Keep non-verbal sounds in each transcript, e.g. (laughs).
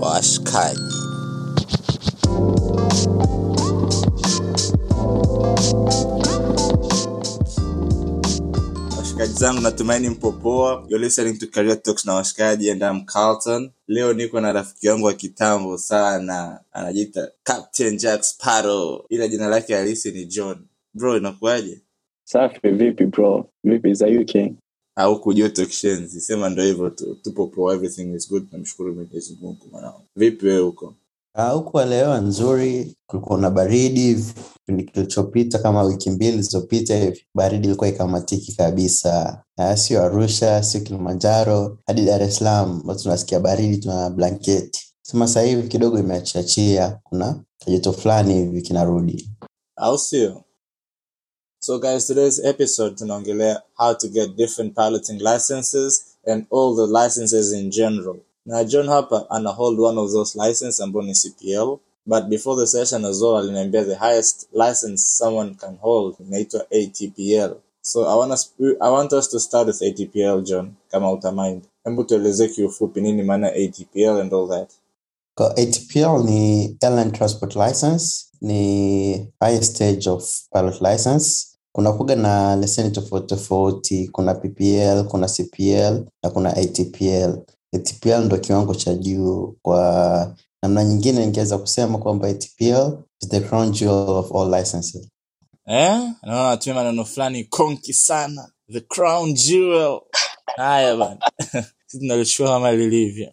washikaji. Washikaji zangu natumaini mpopoa. You're listening to Career Talks na washikaji and I'm Carlton. Leo niko na rafiki yangu wa kitambo sana, anajiita Captain Jack Sparrow, ila jina lake halisi ni John. Bro, inakuwaje? Safi vipi bro? Vipi za UK? Au kujoto kishenzi sema ndo hivyo tu. Tupo poa. Everything is good. Namshukuru mwenyezi mungu mwanao vipi wewe huko? Huku leo nzuri, kulikuwa na baridi. Kipindi kilichopita kama wiki mbili zilizopita hivi, baridi ilikuwa ikamatiki kabisa. Sio Arusha, sio Kilimanjaro, hadi Dar es Salaam tunasikia baridi, tuna blanketi. Sema sasa hivi kidogo imeachiachia kuna kajoto fulani hivi kinarudi. au sio so guys today's episode tunaongelea how to get different piloting licenses and all the licenses in general. Na john hapa ana hold one of those license ambayo ni cpl but before the session as aliniambia the highest license someone can hold inaitwa atpl so I want, us, i want us to start with atpl john kama utamind. Hebu tueleze kiufupi nini maana atpl and all that. ATPL ni Airline Transport License, ni highest stage of pilot license. Kuna kuga na leseni tofauti tofauti, kuna PPL, kuna CPL na kuna ATPL. ATPL ndo kiwango cha juu. Kwa namna nyingine, ningeweza kusema kwamba ATPL is the crown jewel of all licenses. eh naona natumia maneno fulani konki sana the crown jewel haya bana (laughs) sisi tunalichukua kama lilivyo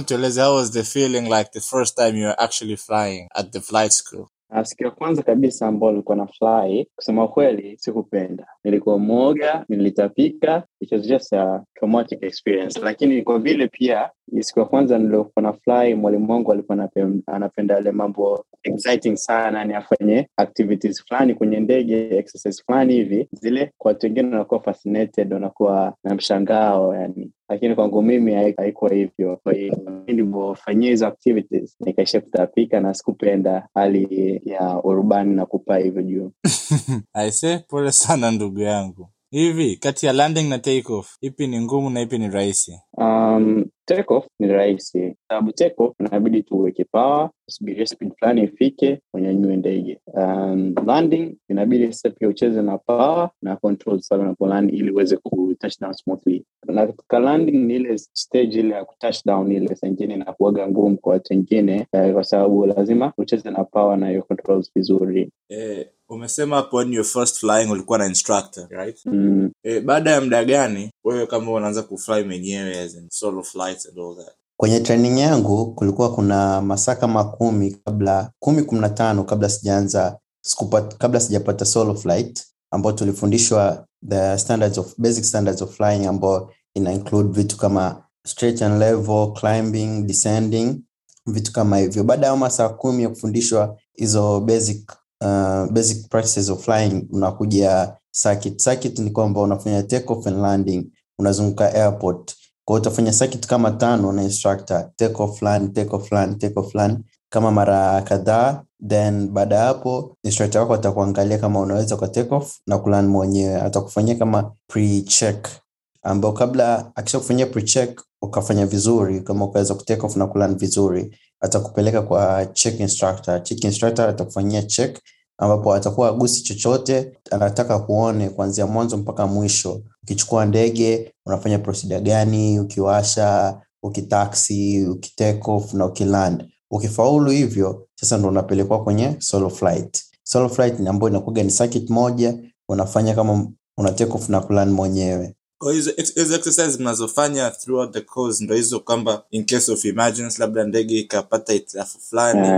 mtueleze how was the feeling like the first time you were actually flying at the flight school siku ya kwanza kabisa ambao nilikuwa na fly, kusema kweli sikupenda. Nilikuwa mwoga, nilitapika, it was just a traumatic experience. Lakini kwa vile pia siku ya kwanza niliokuwa na fly, mwalimu wangu alikuwa anapenda yale mambo exciting sana, ni afanye activities fulani kwenye ndege, exercise fulani hivi, zile kwa watu wengine wanakuwa fascinated, wanakuwa na mshangao yani. Lakini kwangu mimi hai- haikuwa hivyo. Kwa hiyo nilivyofanyia hizo activities nikaisha kutapika na sikupenda hali ya urubani na kupaa hivyo juu. (laughs) Aise pole sana ndugu yangu hivi kati ya landing na take off ipi ni ngumu na ipi ni rahisi? Um, take off ni rahisi. Sababu take off inabidi tuweke power subiria speed fulani ifike unyanyue ndege. Um, landing inabidi sasa pia ucheze na pawa na control sasa unapoland ili uweze ku touchdown smoothly. Na katika landing ni ile stage ile ya kutouchdown ile saa ingine inakuaga ngumu kwa watu wengine eh, kwa sababu lazima ucheze na pawa na hiyo controls vizuri. Eh, umesema hapo when you first flying ulikuwa na instructor right? Mm, e, baada ya muda gani wewe kama unaanza kufly mwenyewe as in solo flights and all that? Kwenye training yangu kulikuwa kuna masaa kama kumi kabla kumi kumi na tano kabla sijaanza kabla sijapata solo flight ambao tulifundishwa the standards of basic standards of flying ambao ina include vitu kama stretch and level climbing descending vitu kama hivyo. Baada ya masaa kumi ya kufundishwa hizo basic uh, basic practices of flying unakuja circuit. Circuit ni kwamba unafanya take off and landing unazunguka airport. Kwa utafanya circuit kama tano na instructor take off land, take off land, take off land. Kama mara kadhaa then baada ya hapo instructor wako atakuangalia kama unaweza kwa take off na kuland mwenyewe. Atakufanyia kama pre-check. Ambao kabla akishakufanyia pre-check ukafanya vizuri kama ukaweza kutake off na kuland vizuri atakupeleka kwa check instructor. Check instructor atakufanyia check ambapo atakuwa agusi chochote anataka kuone kuanzia mwanzo mpaka mwisho. Ukichukua ndege unafanya procedure gani ukiwasha ukitaxi ukitake off na ukiland. Ukifaulu hivyo sasa ndo unapelekwa kwenye solo flight. Solo flight ambayo inakuga ni circuit moja unafanya kama una take off na kuland mwenyewe hizo ex- hizo exercise mnazofanya throughout the course ndo hizo kwamba in case of emergency labda ndege ikapata hitilafu fulani.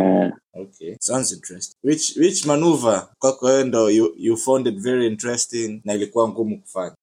Uh, okay. Sounds interesting. Which which maneuver kwako wewe ndo you, you found it very interesting na ilikuwa ngumu kufanya?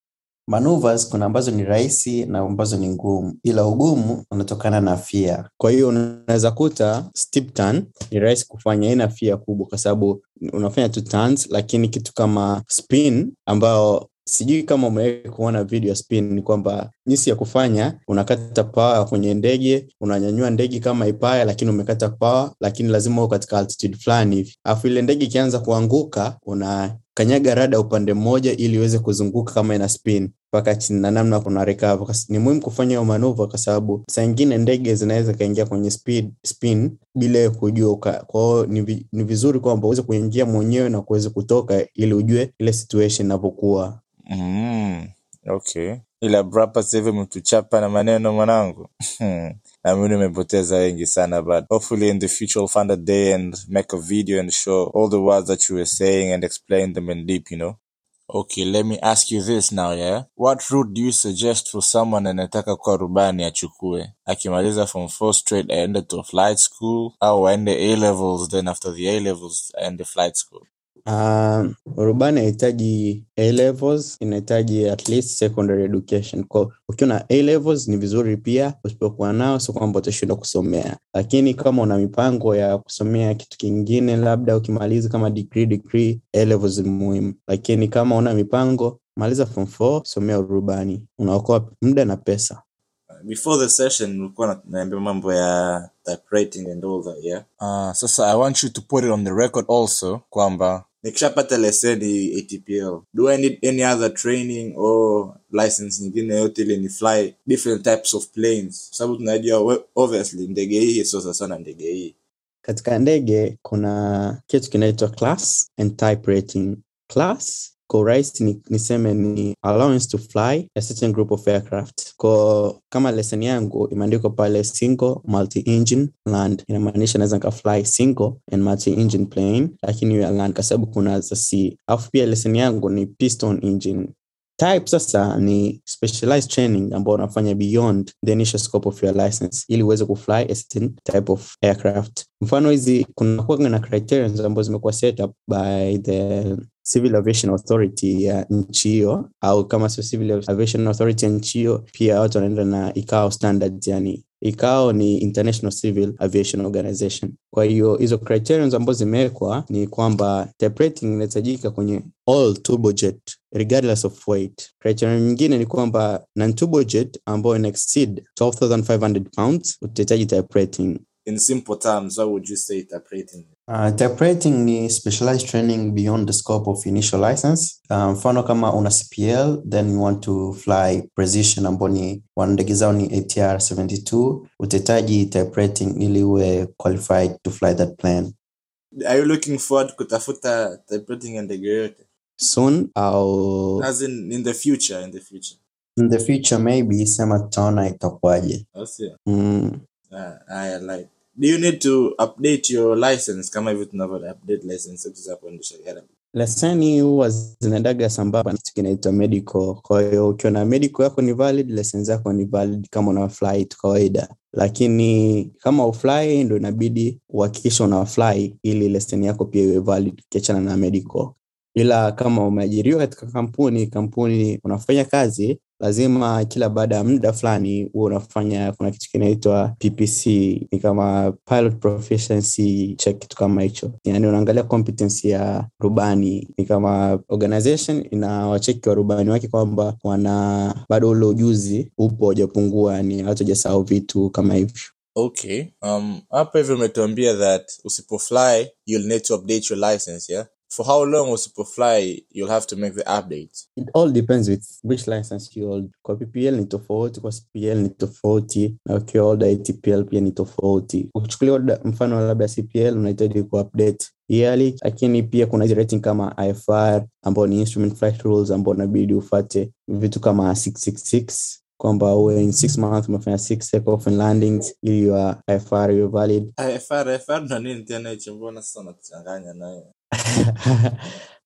Maneuvers kuna ambazo ni rahisi na ambazo ni ngumu ila ugumu unatokana na fia kwa hiyo unaweza kuta steep turn ni rahisi kufanya ina fia kubwa kwa sababu unafanya tu turns lakini kitu kama spin ambao sijui kama umewahi kuona video ya spin kwamba jinsi ya kufanya unakata pawa kwenye ndege unanyanyua ndege kama ipaya lakini umekata pawa lakini lazima uko katika altitude fulani hivi alafu ile ndege ikianza kuanguka una kukanyaga rada upande mmoja ili iweze kuzunguka kama ina spin mpaka chini na namna kuna recover. Ni muhimu kufanya hiyo manuva kwa sababu saa ingine ndege zinaweza kaingia kwenye speed, spin bila kujua. Kwa ni, ni vizuri kwamba uweze kuingia mwenyewe na kuweze kutoka ili ujue ile situation inavyokuwa. Mm, okay. Ila brapa sasa hivi mtuchapa na maneno mwanangu. na mimi nimepoteza wengi sana but hopefully in the future we'll find a day and make a video and show all the words that you were saying and explain them in deep, you know. Okay, let me ask you this now, yeah? What route do you suggest for someone anataka kuwa rubani achukue? Akimaliza from 4 straight aende to flight school au aende A levels then after the A levels aende flight school? Uh, urubani inahitaji A levels, inahitaji at least secondary education. Kwa ukiwa na A levels ni vizuri pia, usipokuwa nao sio kwamba utashindwa kusomea, lakini kama una mipango ya kusomea kitu kingine, labda ukimaliza kama degree degree, A levels ni muhimu, lakini kama una mipango, maliza form 4, somea urubani, unaokoa muda na pesa. before the session ulikuwa naambia mambo ya typewriting and all that yeah uh, sasa i want you to put it on the record also kwamba nikishapata leseni atpl do i need any other training or license nyingine yote ile ni fly different types of planes? Kwa sababu tunajua obviously ndege hii sio sasa ndege hii. Katika ndege kuna kitu kinaitwa class and type rating. Class kwa urahisi ni, niseme ni allowance to fly a certain group of aircraft. Kwa kama lesson yangu imeandikwa pale single multi-engine land, inamaanisha naweza nikafly single and multi-engine plane, lakini iwe land kwa sababu kuna za sea. Alafu pia lesson yangu ni piston engine type sasa ni specialized training ambao unafanya beyond the initial scope of your license ili uweze kufly a certain type of aircraft. Mfano hizi kunakuwa na criterions ambazo zimekuwa set up by the civil aviation authority ya nchi hiyo au kama sio civil aviation authority ya nchi hiyo pia watu wanaenda na ICAO standards yani ICAO ni International Civil Aviation Organization. Kwa hiyo hizo criterions ambazo zimewekwa ni kwamba type rating inahitajika kwenye all turbojet regardless of weight. Criterion nyingine ni kwamba non turbojet ambayo ina exceed 12500 pounds utahitaji type rating. In simple terms how would you say interpreting? Uh, type rating ni specialized training beyond the scope of initial license. Uh, mfano kama una CPL then you want to fly precision ambao ni wana ndege zao ni ATR 72 utahitaji type rating ili uwe qualified to fly that plane. are you looking forward kutafuta typewriting ya ndege yoyote Soon au as in in the future in the future in the future maybe sema tutaona itakuwaje. Mm. Ah, haya like do you need to update your license kama tunavyo update license za kuendesha gari leseni huwa zinaendaga sambamba kitu kinaitwa medical. Kwa ukiwa na medical yako ni valid, leseni yako ni valid kama una fly kawaida, lakini kama ufly ndo inabidi uhakikisha una fly ili leseni yako pia iwe valid ukiachana na medical. Ila kama umeajiriwa katika kampuni, kampuni unafanya kazi, lazima kila baada ya muda fulani huwa unafanya, kuna kitu kinaitwa PPC, ni kama pilot proficiency check, kitu kama hicho, yani unaangalia competency ya rubani. Ni kama organization inawacheki warubani wake kwamba wana bado ule ujuzi upo, wajapungua yani watu wajasahau vitu kama hivyo. okay um hapa hivyo umetuambia that usipofly you'll need to update your license yeah for how long usipofly you'll have to make the update It all depends with which license you hold. Kwa PPL ni tofauti, kwa CPL ni tofauti, na ukiwa holder ATPL pia ni tofauti. Ukichukulia labda mfano labda CPL unahitaji ku update yearly, lakini pia kuna hizi rating kama IFR ambao ni instrument flight rules ambao inabidi ufate vitu kama 666 kwamba uwe in six months umefanya six takeoff and landings ili your IFR iwe valid. IFR IFR na nini tena hicho mbona sasa unachanganya nayo (laughs)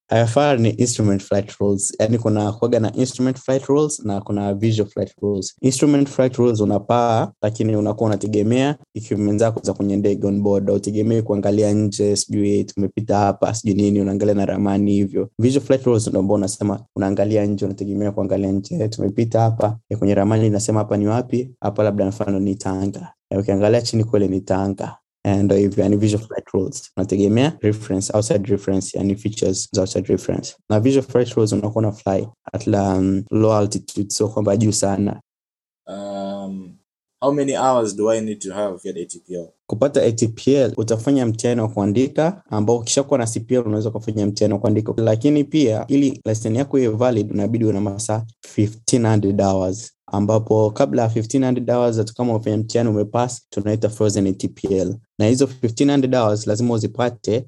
IFR ni instrument flight rules, yani kuna kuaga na instrument flight rules na kuna visual flight rules. Instrument flight rules unapaa, lakini unakuwa unategemea equipment zako za kwenye ndege on board, utegemee kuangalia nje, sijui tumepita hapa, sijui nini, unaangalia na ramani hivyo. Visual flight rules ndio ambao unasema unaangalia nje, unategemea kuangalia nje, tumepita hapa, kwenye ramani inasema hapa ni wapi, hapa labda mfano ni Tanga, ukiangalia chini kweli ni Tanga Ndo hivyo yani visual flight rules unategemea reference outside reference yani features za outside reference. Na visual flight rules unakuwa na fly at la um, low altitude so kwamba juu sana. Um how many hours do I need to have get ATPL kupata ATPL utafanya mtihani wa kuandika ambao ukishakuwa na CPL unaweza ukafanya mtihani wa kuandika, lakini pia ili leseni yako iwe valid unabidi una masaa 1500 hours ambapo kabla ya 1500 hours hata kama umefanya mtihani umepass, tunaita frozen TPL, na hizo 1500 hours lazima uzipate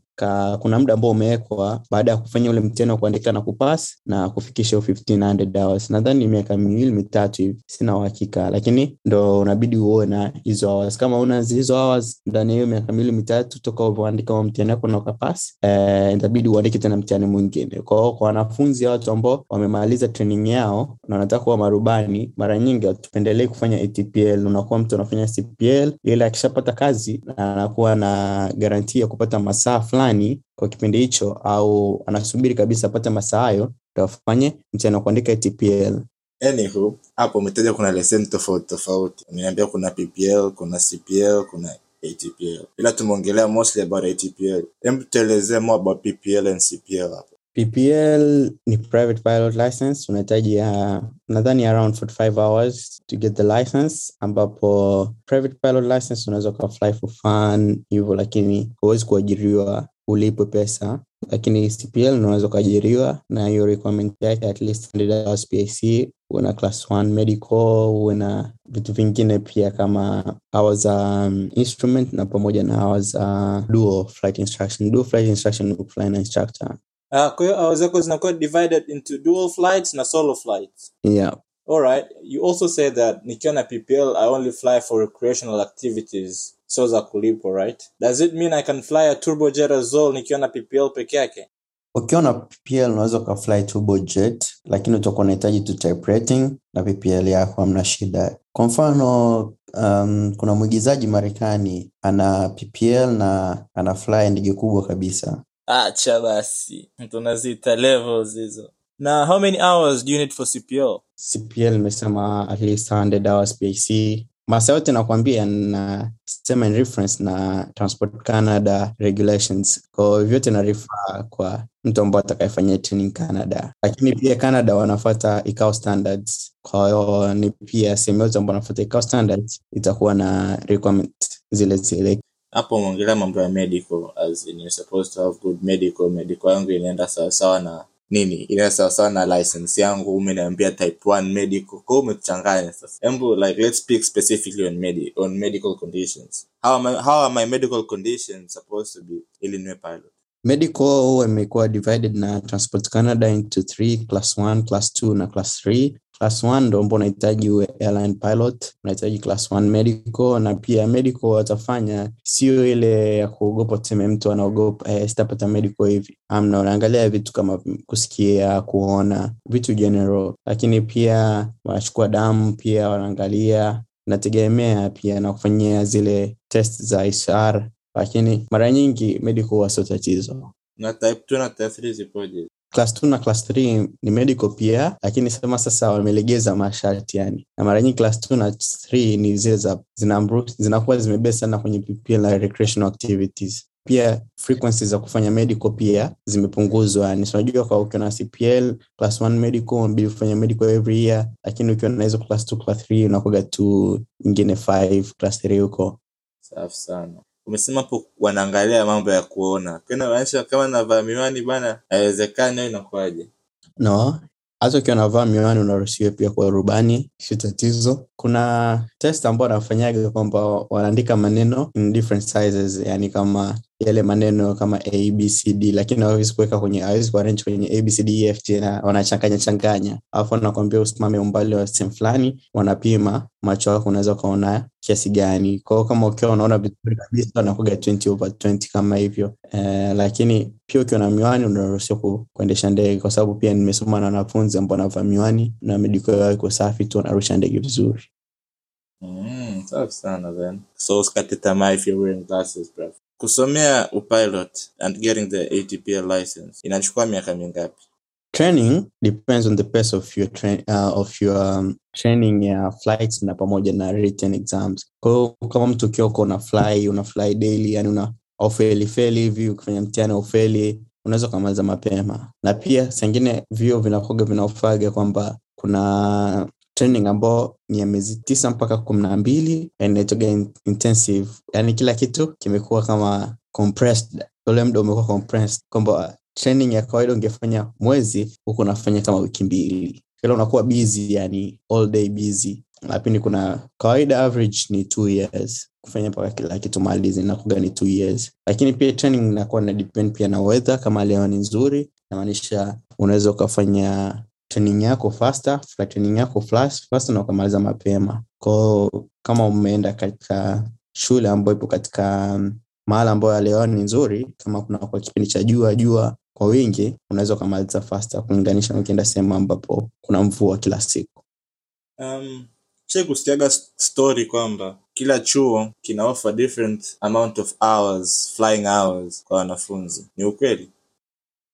kuna muda ambao umewekwa baada ya kufanya ule mtihani wa kuandika na kupass na kufikisha 1500 hours. Nadhani ni miaka miwili mitatu hivi, sina uhakika, lakini ndo unabidi uoe na hizo hours. Kama una hizo hours ndani hiyo miaka miwili mitatu toka ulivyoandika mtihani wako na ukapass, eh, itabidi uandike tena mtihani mwingine. Kwa kwa wanafunzi watu ambao wamemaliza training yao na wanataka kuwa marubani, mara nyingi hatupendelei kufanya ATPL. Unakuwa mtu anafanya CPL, ila akishapata kazi anakuwa na garantia kupata masaa fulani kwa kipindi hicho, au anasubiri kabisa apate masaa hayo ndo afanye mtihani kuandika ATPL. Anywho, hapo umetaja kuna leseni tofauti tofauti. Umeniambia kuna PPL, kuna CPL, kuna ATPL. Ila tumeongelea mostly about ATPL. Hebu tuelezee more about PPL and CPL hapo. PPL ni private pilot license, unahitaji uh, nadhani around 45 hours to get the license, ambapo private pilot license unaweza ukafly for fun hivyo, lakini huwezi kuajiriwa ulipwe pesa, lakini CPL unaweza ukaajiriwa na hiyo requirement yake at least PAC, uwe na class 1 medical, uwe na vitu vingine pia kama hours za um, instrument na pamoja na hours za dual flight instruction. Dual flight instruction ni kufly na instructor. Uh, kwa hiyo hours zako zinakuwa divided into dual flights na solo flights. Yeah. Alright. You also said that nikiwa na PPL I only fly for recreational activities. So za kulipo, right? Does it mean I can fly a turbojet as well nikiwa na PPL peke yake? Ukiwa na PPL unaweza ukafly turbojet, lakini utakuwa unahitaji tu type rating na PPL yako, hamna shida. Kwa mfano um, kuna mwigizaji Marekani ana PPL na ana fly ndege kubwa kabisa. Acha basi. Tunaziita levels hizo. Na how many hours do you need for CPL? CPL imesema at least 100 hours PAC. masa yote nakwambia na sema in reference na Transport Canada regulations. ko vyote narifaa kwa mtu ambao atakayefanyia training Canada, lakini pia Canada wanafuata ICAO standards. Kwa ni pia sehemu yote ambao wanafuata ICAO standards itakuwa na requirement zile zile. Hapo umeongelea mambo ya medical as in supposed to have good medical medical yangu inaenda sawasawa na nini inaenda sawasawa na license yangu umeniambia type 1 medical kwa hiyo umetuchanganya sasa. Hebu like let's speak specifically on medi on medical conditions. How am I, how am my medical conditions supposed to be? Ili niwe pilot. Medical imekuwa divided na Transport Canada into three, class one class two na class 3. Class 1 ndo ambao unahitaji uwe airline pilot, unahitaji class 1 medical na pia medical watafanya sio ile ya kuogopa tuseme mtu anaogopa eh, sitapata medical hivi. Amna, unaangalia vitu kama kusikia, kuona, vitu general, lakini pia wanachukua damu pia wanaangalia, nategemea pia na kufanyia zile test za ISR lakini mara nyingi medical sio tatizo. na type 2 na type 3 zipoje Class 2 na class 3 ni medical pia, lakini sema sasa wamelegeza masharti yani, na mara nyingi class 2 na 3 ni zile zinakuwa zimebase sana kwenye PPL na recreational activities. Pia frequency za kufanya medical pia zimepunguzwa, yani. Unajua kwa ukiwa na CPL class 1 medical unabidi kufanya medical every year, lakini ukiwa na hizo class 2 class 3 unakuwa tu ingine 5 class 3 huko. Safi sana umesema hapo wanaangalia mambo ya kuona kana maanisha kama navaa miwani bana haiwezekani au inakuwaje No, hata ukiwa navaa miwani unaruhusiwa pia kwa rubani, si tatizo. Kuna test ambao wanafanyaga kwamba wanaandika maneno in different sizes, yani kama yale maneno kama A, B, C, D, lakini hawezi kuweka kwenye hawezi kuarrange kwenye A, B, C, D, F, G na wanachanganya changanya, alafu wanakwambia usimame umbali wa sehemu fulani, wanapima macho yako, unaweza ukaona kiasi gani. kwao kama ukiwa unaona vizuri kabisa wanakuga 20 over 20 kama hivyo eh, lakini pia ukiwa na miwani unaruhusiwa ku, kuendesha ndege, kwa sababu pia nimesoma na wanafunzi ambao wanavaa miwani na mediko yao iko safi tu, wanarusha ndege vizuri. Mm, safi sana then. So usikate tamaa if you're wearing glasses, bro. Kusomea upilot and getting the ATPL license inachukua miaka mingapi? Training depends on the pace of your train, uh, of your um, training ya flights na pamoja na written exams. Kwa kama mtu ukiwa uko una fly daily, yani una aufeli feli hivi, ukifanya mtihani aufeli, unaweza ukamaliza mapema. Na pia sengine vio vinakoga vinaofaga kwamba kuna training ambao ni ya miezi tisa mpaka kumi na mbili inaitwaga intensive. Yani kila kitu kimekuwa kama compressed. Ule mda umekuwa compressed. Kwamba training ya kawaida ungefanya mwezi huku unafanya kama wiki mbili. Kila unakuwa busy yani all day busy. Lakini kuna kawaida average ni two years. Kufanya mpaka kila kitu malizi nakuga ni two years. Lakini pia training inakuwa na depend pia na weather kama leo ni nzuri namaanisha unaweza ukafanya training yako faster training yako fast, faster na ukamaliza mapema kwao kama umeenda katika shule ambayo ipo katika um, mahala ambayo hali ni nzuri kama kuna kwa kipindi cha jua jua kwa wingi unaweza ukamaliza faster kulinganisha ukienda sehemu ambapo kuna mvua kila siku Um, che kusikiaga story kwamba kila chuo kina offer different amount of hours flying hours kwa wanafunzi. Ni ukweli?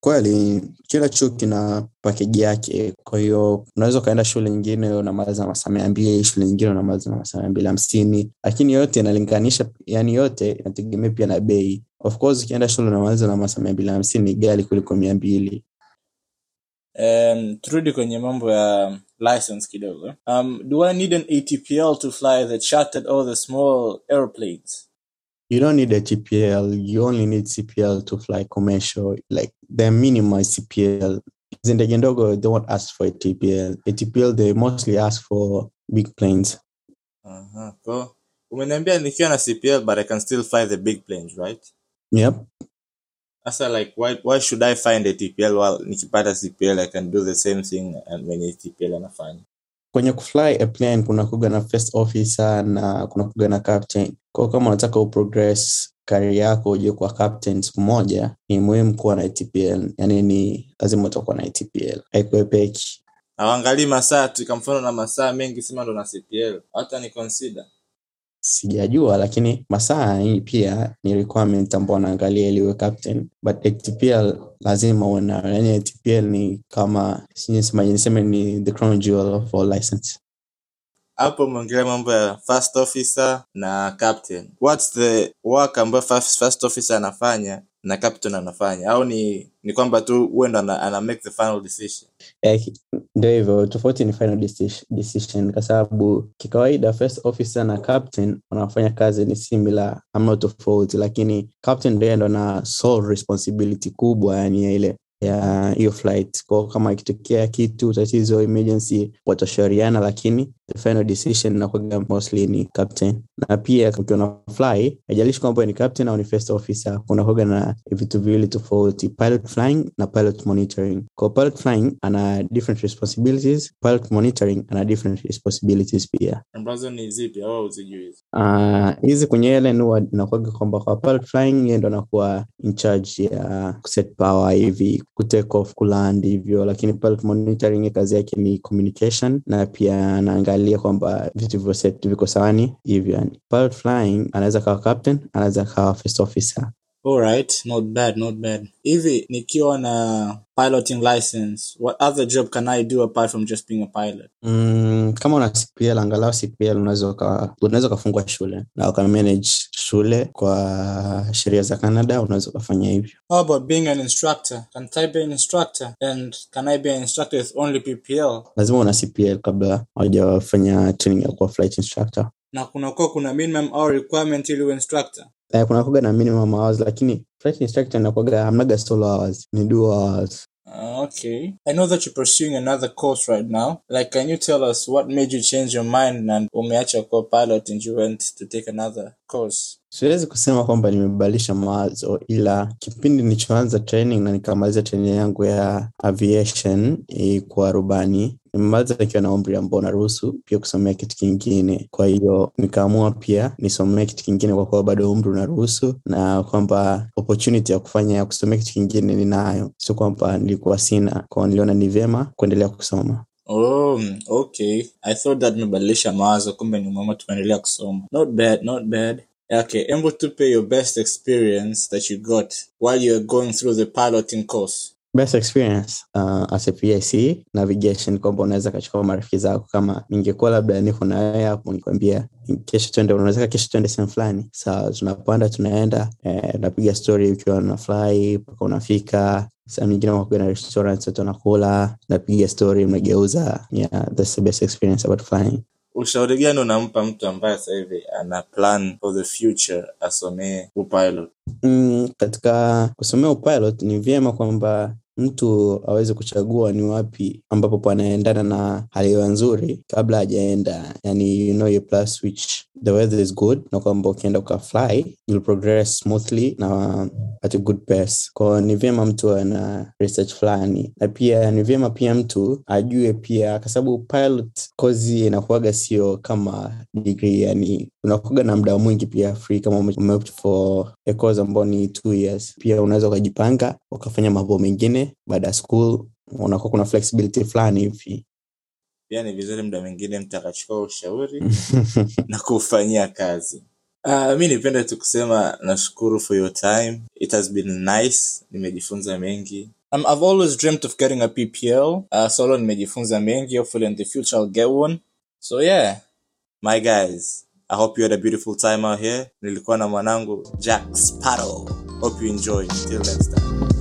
Kweli kila chuo kina pakeji yake kwa hiyo unaweza ukaenda shule nyingine unamaliza masaa mia mbili shule nyingine unamaliza masaa mia mbili hamsini lakini yote inalinganisha yani yote inategemea pia na bei of course ukienda shule unamaliza na masaa mia mbili hamsini ni gali kuliko mia mbili Um, turudi kwenye mambo ya license kidogo. Um, do I need an ATPL to fly the chartered or the small airplanes? You don't need a TPL. You only need CPL to fly commercial. Like the minimum is CPL. In the ndogo they won't ask for a TPL. A TPL they mostly ask for big planes. Uh-huh. Aha. Kwa umeniambia nikiwa na CPL but I can still fly the big planes, right? Yep. Sasa like why why should I find a TPL while nikipata CPL I can do the same thing and when a TPL anafanya. Kwenye kufly a plane kuna kuga na first officer na kuna kuga na captain. Kwa kama unataka uprogress kari yako uje kwa captain siku moja, ni muhimu kuwa na ATPL. Yani ni lazima utakuwa na ATPL. Haikuepeki. awangalii masaa tu, kwa mfano na masaa mengi sema ndo na CPL. Hata ni consider. Sijajua lakini masaa hii pia ni requirement ambao wanaangalia ili captain. But ATPL lazima uwe yani ATPL ni kama sijui niseme ni the crown jewel of all license. Hapo umeongelea mambo ya first officer na captain. What's the work ambayo first, first officer anafanya na captain anafanya au ni ni kwamba tu huwe ndo ana, make the final decision? Eh, ndio hivyo tofauti ni final decision. Kwa sababu kikawaida first officer na captain wanafanya kazi ni similar amna tofauti. Lakini captain ndio ndo na sole responsibility kubwa yani ya ile ya hiyo flight. Kwao kama ikitokea kitu tatizo emergency watashauriana lakini the final decision inakuwaga mostly ni captain. Na pia ukiwa na fly haijalishi kwamba ni captain au ni first officer kunakuwaga na vitu viwili tofauti pilot flying na pilot monitoring. Kwa pilot flying ana different responsibilities pilot monitoring ana different responsibilities pia. Ambazo ni zipi au uzijui hizi? Uh, kwenye Ellen huwa inakuwaga kwamba kwa pilot flying yeye ndo anakuwa in charge ya kuset power hivi kutake off kuland hivyo. Lakini pilot monitoring kazi yake ni communication na pia anaangalia kwamba vitu set viko sawani hivyo yani. Pilot flying anaweza kawa captain anaweza kawa first officer alright not bad not bad. Hivi nikiwa na piloting license what other job can i do apart from just being a pilot? Mm, kama una CPL angalau CPL unaweza ukafungwa unaweza ukafungua shule na ukamanage shule kwa sheria za Canada, unaweza ukafanya hivyo. how about being an instructor? Can i be an instructor? And can i be an instructor with only ppl Lazima una CPL kabla hujafanya training ya kuwa flight instructor. Na kunakuwa kuna minimum hour requirement ili uwe instructor Eh, kuna kuga na minimum hours lakini flight instructor inakuwaga hamnaga solo hours, ni dual hours. Uh, okay. I know that you're pursuing another course right now. Like, can you tell us what made you change your mind and umeacha kuwa pilot and you went to take another course? Siwezi kusema kwamba nimebadilisha mawazo, ila kipindi nilichoanza training na nikamaliza training yangu ya aviation eh, kwa rubani nimemaliza nikiwa na umri ambao naruhusu pia kusomea kitu kingine. Kwa hiyo nikaamua pia nisomee kitu kingine kwa kuwa bado umri unaruhusu, na kwamba opportunity ya kufanya ya kusomea kitu kingine ninayo, sio kwamba nilikuwa sina. Kwao niliona ni vyema kuendelea kusoma. Oh, okay. I thought that umebadilisha mawazo kumbe ni mama tunaendelea kusoma. Not bad, not bad. Okay, embo tupe your best experience that you got while you're going through the piloting course. best experience uh, as a PIC navigation kwamba unaweza kachukua marafiki zako kama ningekuwa labda niko na wewe hapo nikwambia kesho twende unaweza kesho twende sehemu fulani. Sawa tunapanda tunaenda eh, napiga story ukiwa na fly mpaka unafika. Sehemu nyingine unakuwa na restaurants watu wanakula napiga story mnageuza. Yeah that's the best experience about flying ushauri gani unampa mtu ambaye sasa hivi ana plan for the future asomee upilot? Mm, katika kusomea upilot ni vyema kwamba mtu aweze kuchagua ni wapi ambapo panaendana na hali hewa nzuri kabla hajaenda. Yani you know your plus which the weather is good na kwamba ukienda ukafly you'll progress smoothly na at a good pace. Kwao ni vyema mtu ana research fulani. Na pia ni vyema pia mtu ajue pia kwa sababu pilot kozi inakuaga sio kama degree yani unakuaga na muda mwingi pia free kama ume ume for a course ambao ni two years. Pia unaweza ukajipanga ukafanya mambo mengine baada ya school unakuwa kuna flexibility fulani hivi. Pia ni vizuri muda mwingine mtu akachukua ushauri (laughs) na kufanyia kazi. Uh, mi nipende tu kusema nashukuru for your time. It has been nice. Nimejifunza mengi. Um, i've always dreamt of getting a ppl uh, solo nimejifunza mengi. Hopefully in the future i'll get one. So yeah. My guys i hope you had a beautiful time out here. Nilikuwa na mwanangu jack sparrow. Hope you enjoy. Till next time